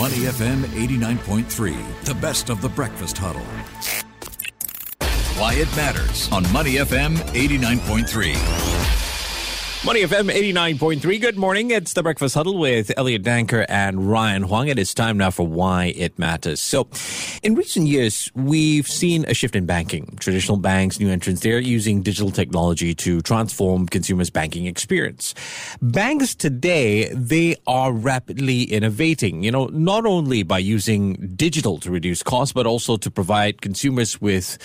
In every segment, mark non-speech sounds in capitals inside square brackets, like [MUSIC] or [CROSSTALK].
Money FM 89.3, the best of the breakfast huddle. Why it matters on Money FM 89.3. Money FM 89.3. Good morning. It's the Breakfast Huddle with Elliot Danker and Ryan Huang. It is time now for Why It Matters. So, in recent years, we've seen a shift in banking. Traditional banks, new entrants, they're using digital technology to transform consumers' banking experience. Banks today, they are rapidly innovating, you know, not only by using digital to reduce costs, but also to provide consumers with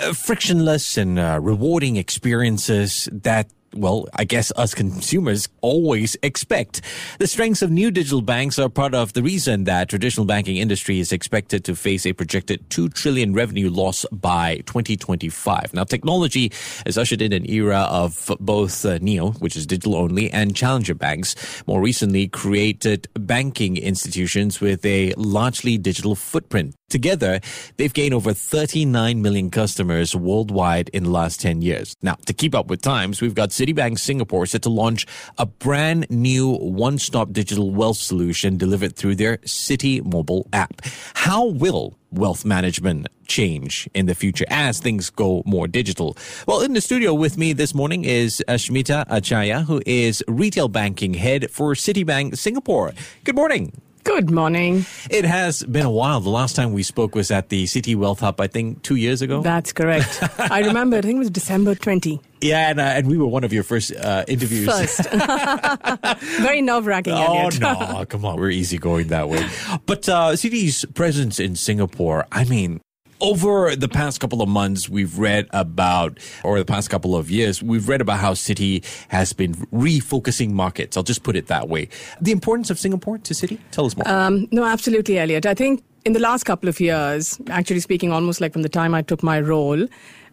uh, frictionless and uh, rewarding experiences that well, I guess us consumers always expect. The strengths of new digital banks are part of the reason that traditional banking industry is expected to face a projected 2 trillion revenue loss by 2025. Now, technology has ushered in an era of both uh, neo, which is digital only, and challenger banks. More recently, created banking institutions with a largely digital footprint. Together, they've gained over 39 million customers worldwide in the last 10 years. Now, to keep up with times, we've got Citibank Singapore set to launch a brand new one-stop digital wealth solution delivered through their Citi mobile app. How will wealth management change in the future as things go more digital? Well, in the studio with me this morning is Ashmita Acharya, who is retail banking head for Citibank Singapore. Good morning. Good morning. It has been a while. The last time we spoke was at the Citi Wealth Hub, I think two years ago. That's correct. [LAUGHS] I remember, I think it was December 20. Yeah, and, uh, and we were one of your first uh, interviews. First. [LAUGHS] [LAUGHS] Very nerve wracking. Oh, no. Come on. We're easygoing that way. But uh, Citi's presence in Singapore, I mean, over the past couple of months, we've read about, or the past couple of years, we've read about how Citi has been refocusing markets. I'll just put it that way. The importance of Singapore to Citi? Tell us more. Um, no, absolutely, Elliot. I think in the last couple of years, actually speaking, almost like from the time I took my role,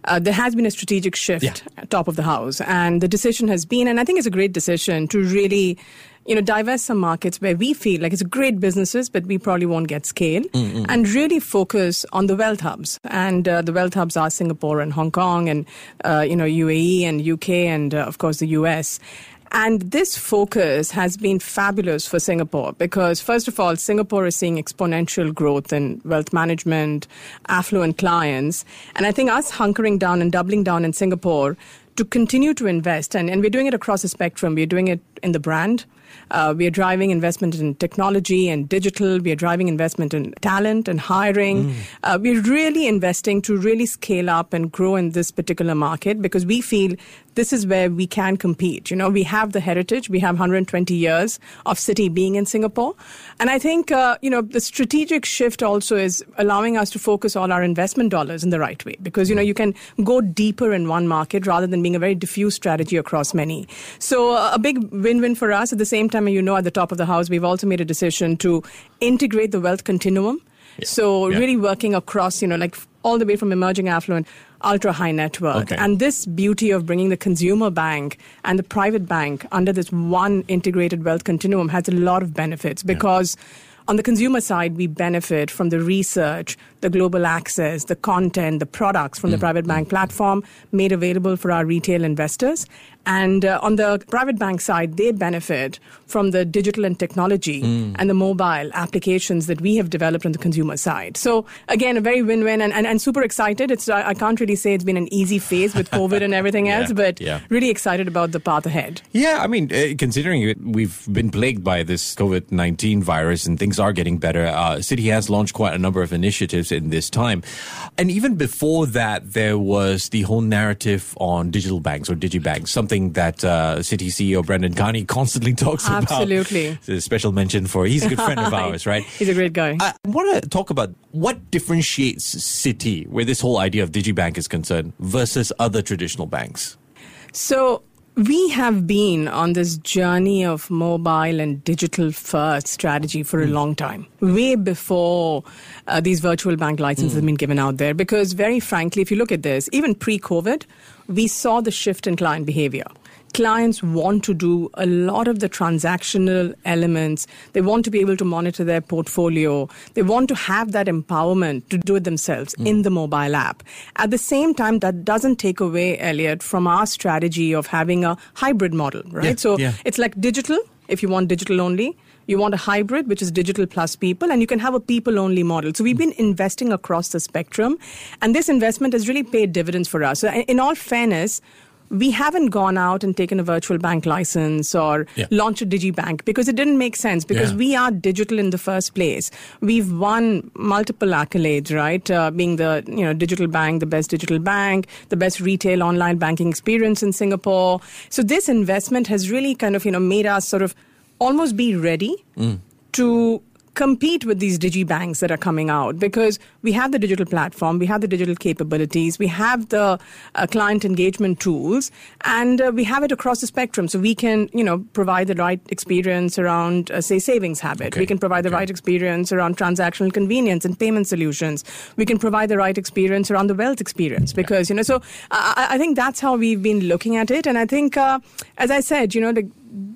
uh, there has been a strategic shift yeah. top of the house. And the decision has been, and I think it's a great decision to really you know, divest some markets where we feel like it's great businesses, but we probably won't get scale, mm-hmm. and really focus on the wealth hubs. And uh, the wealth hubs are Singapore and Hong Kong, and uh, you know, UAE and UK, and uh, of course the US. And this focus has been fabulous for Singapore because, first of all, Singapore is seeing exponential growth in wealth management, affluent clients. And I think us hunkering down and doubling down in Singapore to continue to invest, and, and we're doing it across the spectrum. We're doing it in the brand, uh, we are driving investment in technology and digital. We are driving investment in talent and hiring. Mm. Uh, we're really investing to really scale up and grow in this particular market because we feel this is where we can compete. You know, we have the heritage. We have 120 years of Citi being in Singapore. And I think, uh, you know, the strategic shift also is allowing us to focus all our investment dollars in the right way because, you know, you can go deeper in one market rather than being a very diffuse strategy across many. So uh, a big win-win for us. At the same time, you know, at the top of the house, we've also made a decision to integrate the wealth continuum. Yeah. So Yeah. really working across, you know, like all the way from emerging affluent, ultra high net worth. Okay. And this beauty of bringing the consumer bank and the private bank under this one integrated wealth continuum has a lot of benefits because on the consumer side, we benefit from the research, the global access, the content, the products from the private bank platform made available for our retail investors. And uh, on the private bank side, they benefit from the digital and technology and the mobile applications that we have developed on the consumer side. So again, a very win-win and, and, and super excited. It's I I can't really say it's been an easy phase with COVID and everything [LAUGHS] Yeah, else, but yeah. really excited about the path ahead. Yeah, I mean, uh, considering it, we've been plagued by this COVID 19 virus and things are getting better, uh, Citi has launched quite a number of initiatives in this time. And even before that, there was the whole narrative on digital banks or digibanks, something that uh, Citi CEO Brandon Carney constantly [LAUGHS] talks about. Absolutely. It's a special mention for, he's a good friend of [LAUGHS] ours, right? He's a great guy. I want to talk about what differentiates Citi, where this whole idea of digibank is concerned, versus other traditional banks. So we have been on this journey of mobile and digital first strategy for a long time, way before uh, these virtual bank licenses have been given out there. Because, very frankly, if you look at this, even pre COVID, we saw the shift in client behavior. Clients want to do a lot of the transactional elements. They want to be able to monitor their portfolio. They want to have that empowerment to do it themselves hmm. in the mobile app. At the same time, that doesn't take away, Elliot, from our strategy of having a hybrid model, right? Yeah, so yeah. it's like digital, if you want digital only. You want a hybrid, which is digital plus people, and you can have a people only model. So we've been investing across the spectrum, and this investment has really paid dividends for us. So, in all fairness, we haven't gone out and taken a virtual bank license or Yeah. launched a digibank because it didn't make sense because Yeah. we are digital in the first place. We've won multiple accolades, right? Uh, being the you know digital bank, the best digital bank, the best retail online banking experience in Singapore. So this investment has really kind of you know made us sort of almost be ready to compete with these digibanks that are coming out because we have the digital platform, we have the digital capabilities, we have the uh, client engagement tools, and uh, we have it across the spectrum. So we can, you know, provide the right experience around, uh, say, savings habit. Okay. We can provide the Okay. right experience around transactional convenience and payment solutions. We can provide the right experience around the wealth experience because, you know, so I, I think that's how we've been looking at it. And I think, uh, as I said, you know, the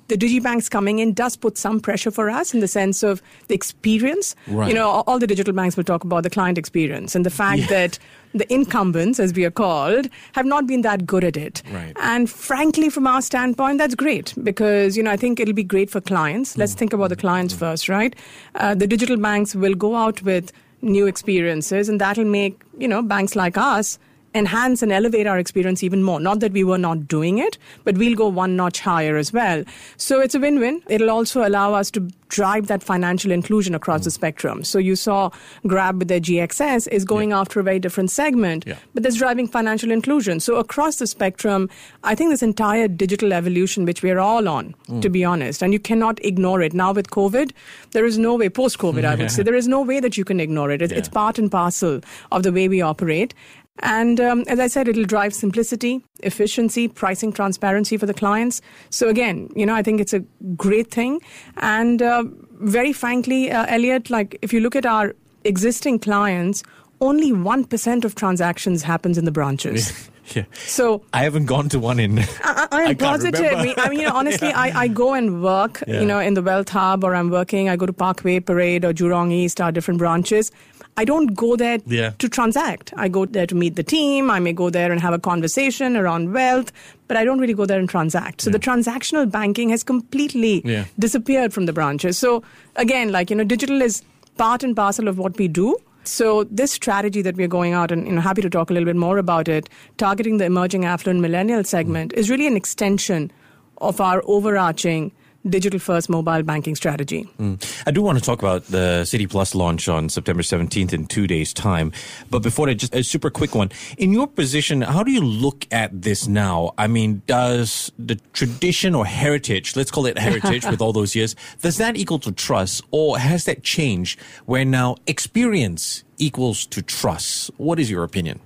the digibanks coming in does put some pressure for us in the sense of the experience. Right. You know, all the digital banks will talk about the client experience and the fact that the incumbents, as we are called, have not been that good at it. Right. And frankly, from our standpoint, that's great because, you know, I think it'll be great for clients. Let's mm. think about the mm. clients mm. first, right? Uh, the digital banks will go out with new experiences and that'll make, you know, banks like us enhance and elevate our experience even more. Not that we were not doing it, but we'll go one notch higher as well. So it's a win win. It'll also allow us to drive that financial inclusion across the spectrum. So you saw Grab with their GXS is going after a very different segment, Yeah. but that's driving financial inclusion. So across the spectrum, I think this entire digital evolution, which we are all on, hmm. to be honest, and you cannot ignore it. Now with COVID, there is no way, post COVID, I would [LAUGHS] say, there is no way that you can ignore it. It's, it's part and parcel of the way we operate. And um, as I said, it'll drive simplicity, efficiency, pricing transparency for the clients. So again, you know, I think it's a great thing. And uh, very frankly, uh, Elliot, like if you look at our existing clients, only 1% of transactions happens in the branches. [LAUGHS] Yeah. So I haven't gone to one in. [LAUGHS] I, I am [LAUGHS] I positive. I mean, you know, honestly, I, I go and work, Yeah. you know, in the Wealth Hub or I'm working, I go to Parkway Parade or Jurong East, our different branches. I don't go there Yeah. to transact. I go there to meet the team. I may go there and have a conversation around wealth, but I don't really go there and transact. So the transactional banking has completely Yeah. disappeared from the branches. So again, like, you know, digital is part and parcel of what we do. So this strategy that we're going out and you know happy to talk a little bit more about it, targeting the emerging affluent millennial segment mm. is really an extension of our overarching digital first mobile banking strategy. Hmm. I do want to talk about the Citi Plus launch on September 17th in two days' time. But before that, just a super quick one. In your position, how do you look at this now? I mean, does the tradition or heritage, let's call it heritage [LAUGHS] with all those years, does that equal to trust or has that changed where now experience equals to trust? What is your opinion?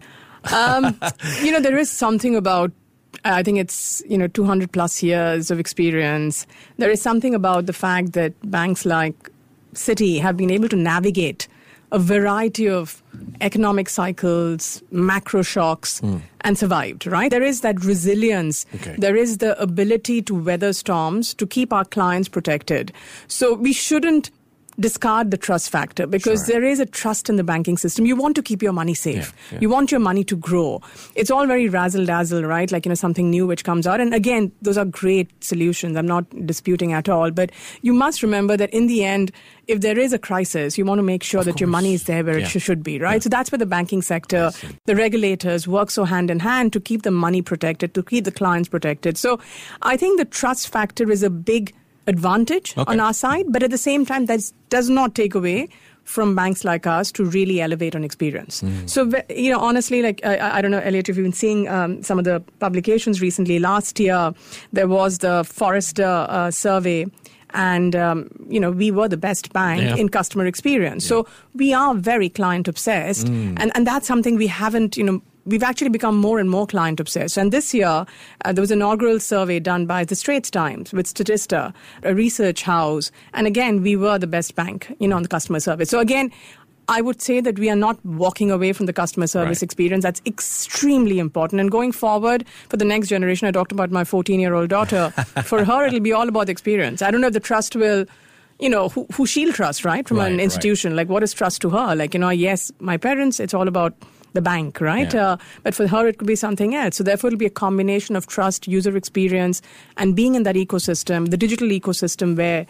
Um, you know, there is something about, I think it's, you know, 200 plus years of experience. There is something about the fact that banks like Citi have been able to navigate a variety of economic cycles, macro shocks, hmm. and survived, right? There is that resilience. Okay. There is the ability to weather storms, to keep our clients protected. So we shouldn't discard the trust factor because Sure. there is a trust in the banking system. You want to keep your money safe. Yeah, yeah. You want your money to grow. It's all very razzle dazzle, right? Like, you know, something new which comes out. And again, those are great solutions. I'm not disputing at all. But you must remember that in the end, if there is a crisis, you want to make sure that your money is there where Yeah. it should be, right? So that's where the banking sector, the regulators work so hand in hand to keep the money protected, to keep the clients protected. So I think the trust factor is a big advantage Okay. on our side, but at the same time, that does not take away from banks like us to really elevate on experience. So, you know, honestly, like, I- I, don't know, Elliot, if you've been seeing um, some of the publications recently, last year there was the Forrester uh, survey. And um, you know we were the best bank Yeah. in customer experience, so we are very client obsessed, and and that's something we haven't you know we've actually become more and more client obsessed. And this year, uh, there was an inaugural survey done by the Straits Times with Statista, a research house. And again, we were the best bank, you know, on the customer service. So again, I would say that we are not walking away from the customer service Right. experience. That's extremely important. And going forward for the next generation, I talked about my 14 year old daughter. [LAUGHS] for her, it'll be all about the experience. I don't know if the trust will you know, who, who she'll trust, right? From Right, an right. institution. Like, what is trust to her? Like, you know, yes, my parents, it's all about the bank, right? Yeah. Uh, but for her, it could be something else. So, therefore, it'll be a combination of trust, user experience, and being in that ecosystem, the digital ecosystem where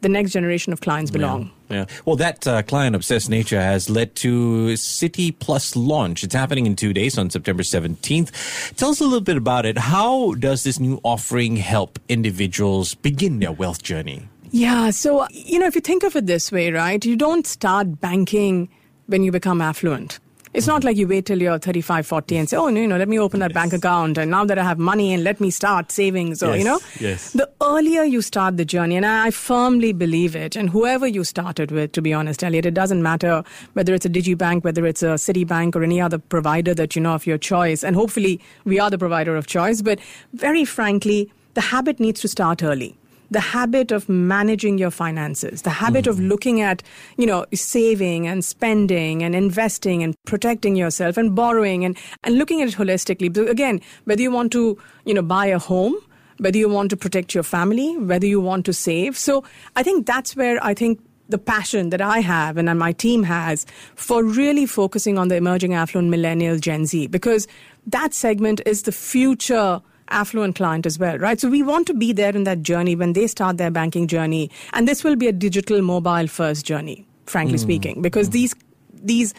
the next generation of clients belong. Yeah. yeah. Well, that uh, client obsessed nature has led to Citi Plus launch. It's happening in two days on September 17th. Tell us a little bit about it. How does this new offering help individuals begin their wealth journey? Yeah. So, you know, if you think of it this way, right, you don't start banking when you become affluent. It's not like you wait till you're 35, 40 and say, oh, no, you know, let me open that yes. bank account. And now that I have money and let me start savings. Or, yes. you know, yes. the earlier you start the journey, and I firmly believe it, and whoever you started with, to be honest, Elliot, it doesn't matter whether it's a digibank, whether it's a Citibank or any other provider that you know of your choice. And hopefully we are the provider of choice. But very frankly, the habit needs to start early the habit of managing your finances, the habit mm-hmm. of looking at, you know, saving and spending and investing and protecting yourself and borrowing and, and looking at it holistically. But again, whether you want to, you know, buy a home, whether you want to protect your family, whether you want to save. So I think that's where I think the passion that I have and my team has for really focusing on the emerging affluent millennial Gen Z because that segment is the future affluent client as well, right? So we want to be there in that journey when they start their banking journey. And this will be a digital mobile first journey, frankly mm. speaking, because mm. these, these,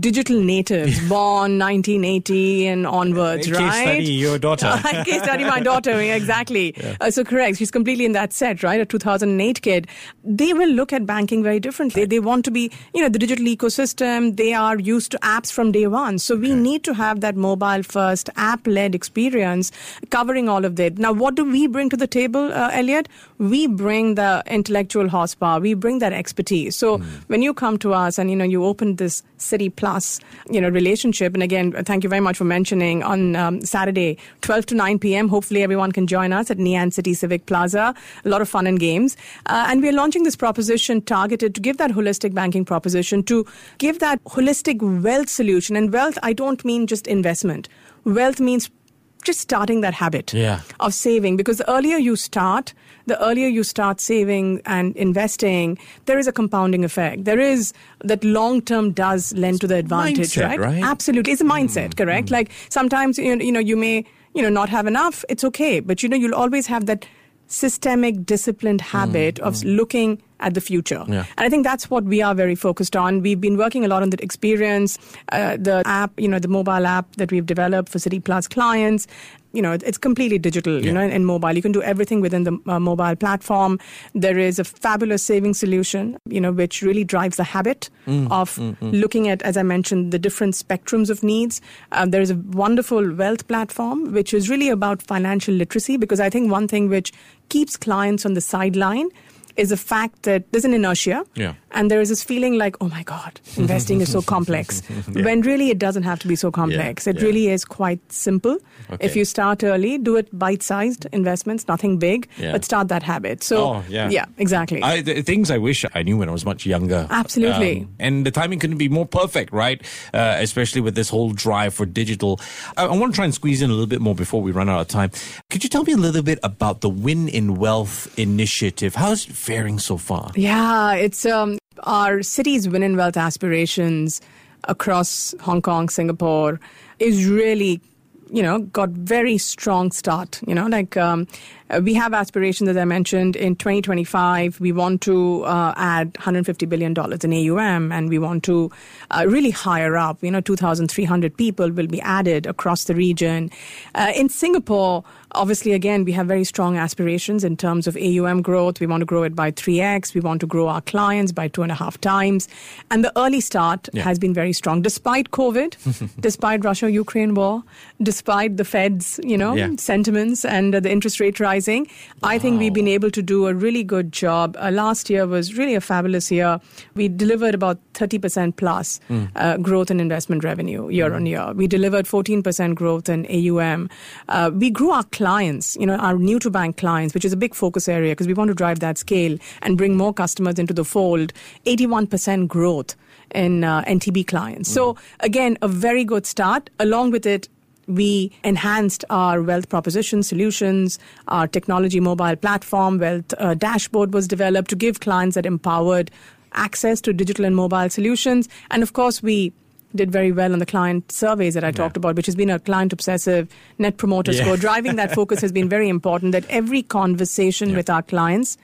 digital natives [LAUGHS] born 1980 and onwards, case right? study your daughter. [LAUGHS] case study my daughter, exactly. [LAUGHS] Yeah. Uh, so correct, she's completely in that set, right? A 2008 kid. They will look at banking very differently. They want to be, you know, the digital ecosystem. They are used to apps from day one. So we okay. need to have that mobile first app led experience covering all of that. Now, what do we bring to the table, uh, Elliot? We bring the intellectual horsepower. We bring that expertise. So mm. when you come to us and, you know, you open this Citi plus, you know, relationship. And again, thank you very much for mentioning on um, Saturday, 12 to 9 p.m. Hopefully everyone can join us at Ann City Civic Plaza. A lot of fun and games. Uh, and we're launching this proposition targeted to give that holistic banking proposition, to give that holistic wealth solution. And wealth, I don't mean just investment. Wealth means just starting that habit yeah. of saving because the earlier you start the earlier you start saving and investing there is a compounding effect there is that long term does lend to the advantage mindset, right? right? absolutely it's a mindset mm, correct mm. like sometimes you know you may you know not have enough it's okay but you know you'll always have that systemic disciplined habit mm, of mm. looking at the future. Yeah. And I think that's what we are very focused on. We've been working a lot on the experience, uh, the app, you know, the mobile app that we've developed for Citi Plus clients. You know, it's completely digital, yeah. you know, in mobile. You can do everything within the uh, mobile platform. There is a fabulous saving solution, you know, which really drives the habit mm, of mm, mm. looking at, as I mentioned, the different spectrums of needs. Um, there is a wonderful wealth platform, which is really about financial literacy, because I think one thing which keeps clients on the sideline is the fact that there's an inertia. Yeah. And there is this feeling like, oh my God, investing is so [LAUGHS] complex. Yeah. When really it doesn't have to be so complex. Yeah. It really is quite simple. Okay. If you start early, do it bite sized investments, nothing big, but start that habit. So, oh, yeah. yeah, exactly. I, the things I wish I knew when I was much younger. Absolutely. Um, and the timing couldn't be more perfect, right? Uh, especially with this whole drive for digital. I, I want to try and squeeze in a little bit more before we run out of time. Could you tell me a little bit about the Win in Wealth initiative? How's faring so far? Yeah, it's um, our Citi's Win in Wealth aspirations across Hong Kong, Singapore is really you know got very strong start you know like um, we have aspirations as i mentioned in 2025 we want to uh, add 150 billion dollars in aum and we want to uh, really hire up you know 2300 people will be added across the region uh, in singapore obviously again we have very strong aspirations in terms of aum growth we want to grow it by 3x we want to grow our clients by two and a half times and the early start yeah. has been very strong despite covid [LAUGHS] despite russia ukraine war despite the fed's you know yeah. sentiments and the interest rate rising wow. i think we've been able to do a really good job uh, last year was really a fabulous year we delivered about 30% plus mm. uh, growth in investment revenue year mm. on year we delivered 14% growth in aum uh, we grew our clients, you know, our new to bank clients, which is a big focus area because we want to drive that scale and bring more customers into the fold, 81% growth in uh, NTB clients. Mm. So again, a very good start. Along with it, we enhanced our wealth proposition solutions. Our technology mobile platform, Wealth uh, Dashboard, was developed to give clients that empowered access to digital and mobile solutions. And of course, we did very well on the client surveys that I yeah. talked about, which has been a client obsessive net promoter yeah. score. Driving that [LAUGHS] focus has been very important that every conversation yeah. with our clients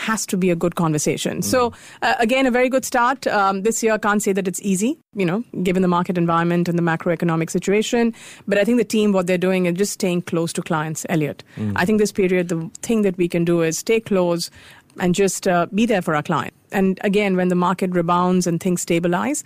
has to be a good conversation. Mm. So, uh, again, a very good start. Um, this year, I can't say that it's easy, you know, given the market environment and the macroeconomic situation. But I think the team, what they're doing is just staying close to clients, Elliot. Mm. I think this period, the thing that we can do is stay close and just uh, be there for our client. And again, when the market rebounds and things stabilize,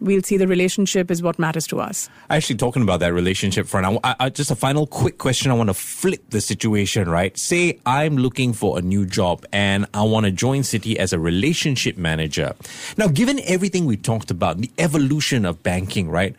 we'll see the relationship is what matters to us. Actually, talking about that relationship front, I, I, just a final quick question. I want to flip the situation, right? Say I'm looking for a new job and I want to join Citi as a relationship manager. Now, given everything we talked about, the evolution of banking, right?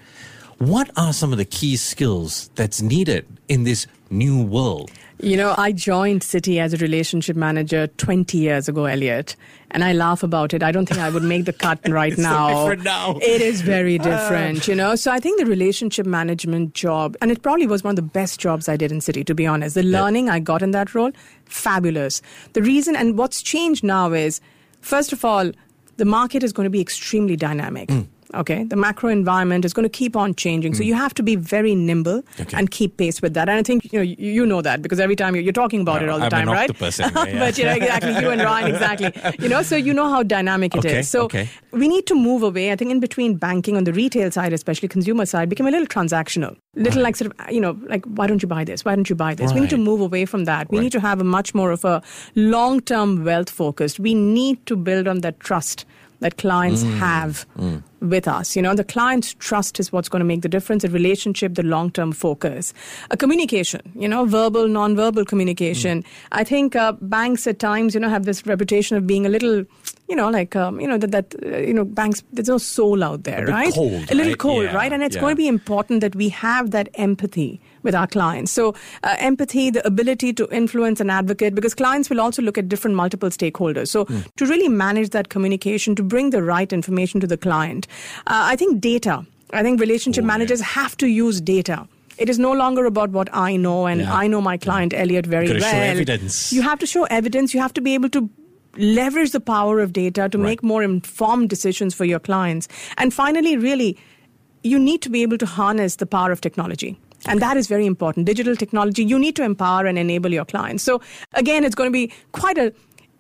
What are some of the key skills that's needed in this new world? You know, I joined Citi as a relationship manager 20 years ago, Elliot, and I laugh about it. I don't think I would make the cut [LAUGHS] right now. So now. It is very [LAUGHS] different, uh. you know. So I think the relationship management job, and it probably was one of the best jobs I did in Citi, to be honest. The learning I got in that role, fabulous. The reason, and what's changed now is, first of all, the market is going to be extremely dynamic. Mm. Okay, the macro environment is going to keep on changing, mm. so you have to be very nimble okay. and keep pace with that. And I think you know you, you know that because every time you're, you're talking about it all the I'm time, right? Anyway, [LAUGHS] yeah. but you know exactly you and Ryan exactly. You know, so you know how dynamic it okay, is. So okay. we need to move away. I think in between banking on the retail side, especially consumer side, became a little transactional, little right. like sort of you know like why don't you buy this? Why don't you buy this? Right. We need to move away from that. We right. need to have a much more of a long term wealth focused. We need to build on that trust that clients mm. have mm. with us. You know, the client's trust is what's going to make the difference. The relationship, the long term focus, a communication. You know, verbal, non-verbal communication. Mm. I think uh, banks at times, you know, have this reputation of being a little, you know, like um, you know that that uh, you know banks. There's no soul out there, right? Cold, a little right? cold, yeah. right? And it's yeah. going to be important that we have that empathy with our clients. So, uh, empathy, the ability to influence and advocate, because clients will also look at different multiple stakeholders. So, mm. to really manage that communication, to bring the right information to the client, uh, I think data. I think relationship oh, managers yeah. have to use data. It is no longer about what I know and yeah. I know my client yeah. Elliot very well. Show evidence. You have to show evidence. You have to be able to leverage the power of data to right. make more informed decisions for your clients. And finally, really, you need to be able to harness the power of technology. And that is very important. Digital technology, you need to empower and enable your clients. So again, it's going to be quite a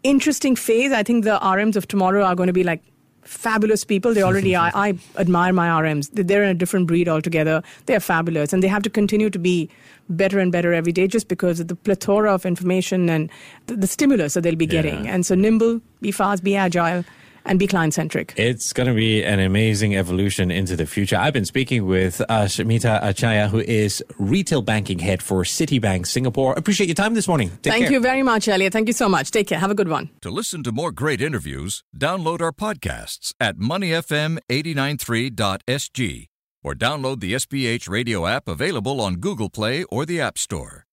interesting phase. I think the RMs of tomorrow are going to be like fabulous people. They already are. I admire my RMs. They're in a different breed altogether. They're fabulous. And they have to continue to be better and better every day just because of the plethora of information and the, the stimulus that they'll be getting. Yeah. And so nimble, be fast, be agile and be client centric. It's going to be an amazing evolution into the future. I've been speaking with uh, Ashmita Acharya, who is retail banking head for Citibank Singapore. Appreciate your time this morning. Take Thank care. you very much, Elliot. Thank you so much. Take care. Have a good one. To listen to more great interviews, download our podcasts at moneyfm893.sg or download the SPH radio app available on Google Play or the App Store.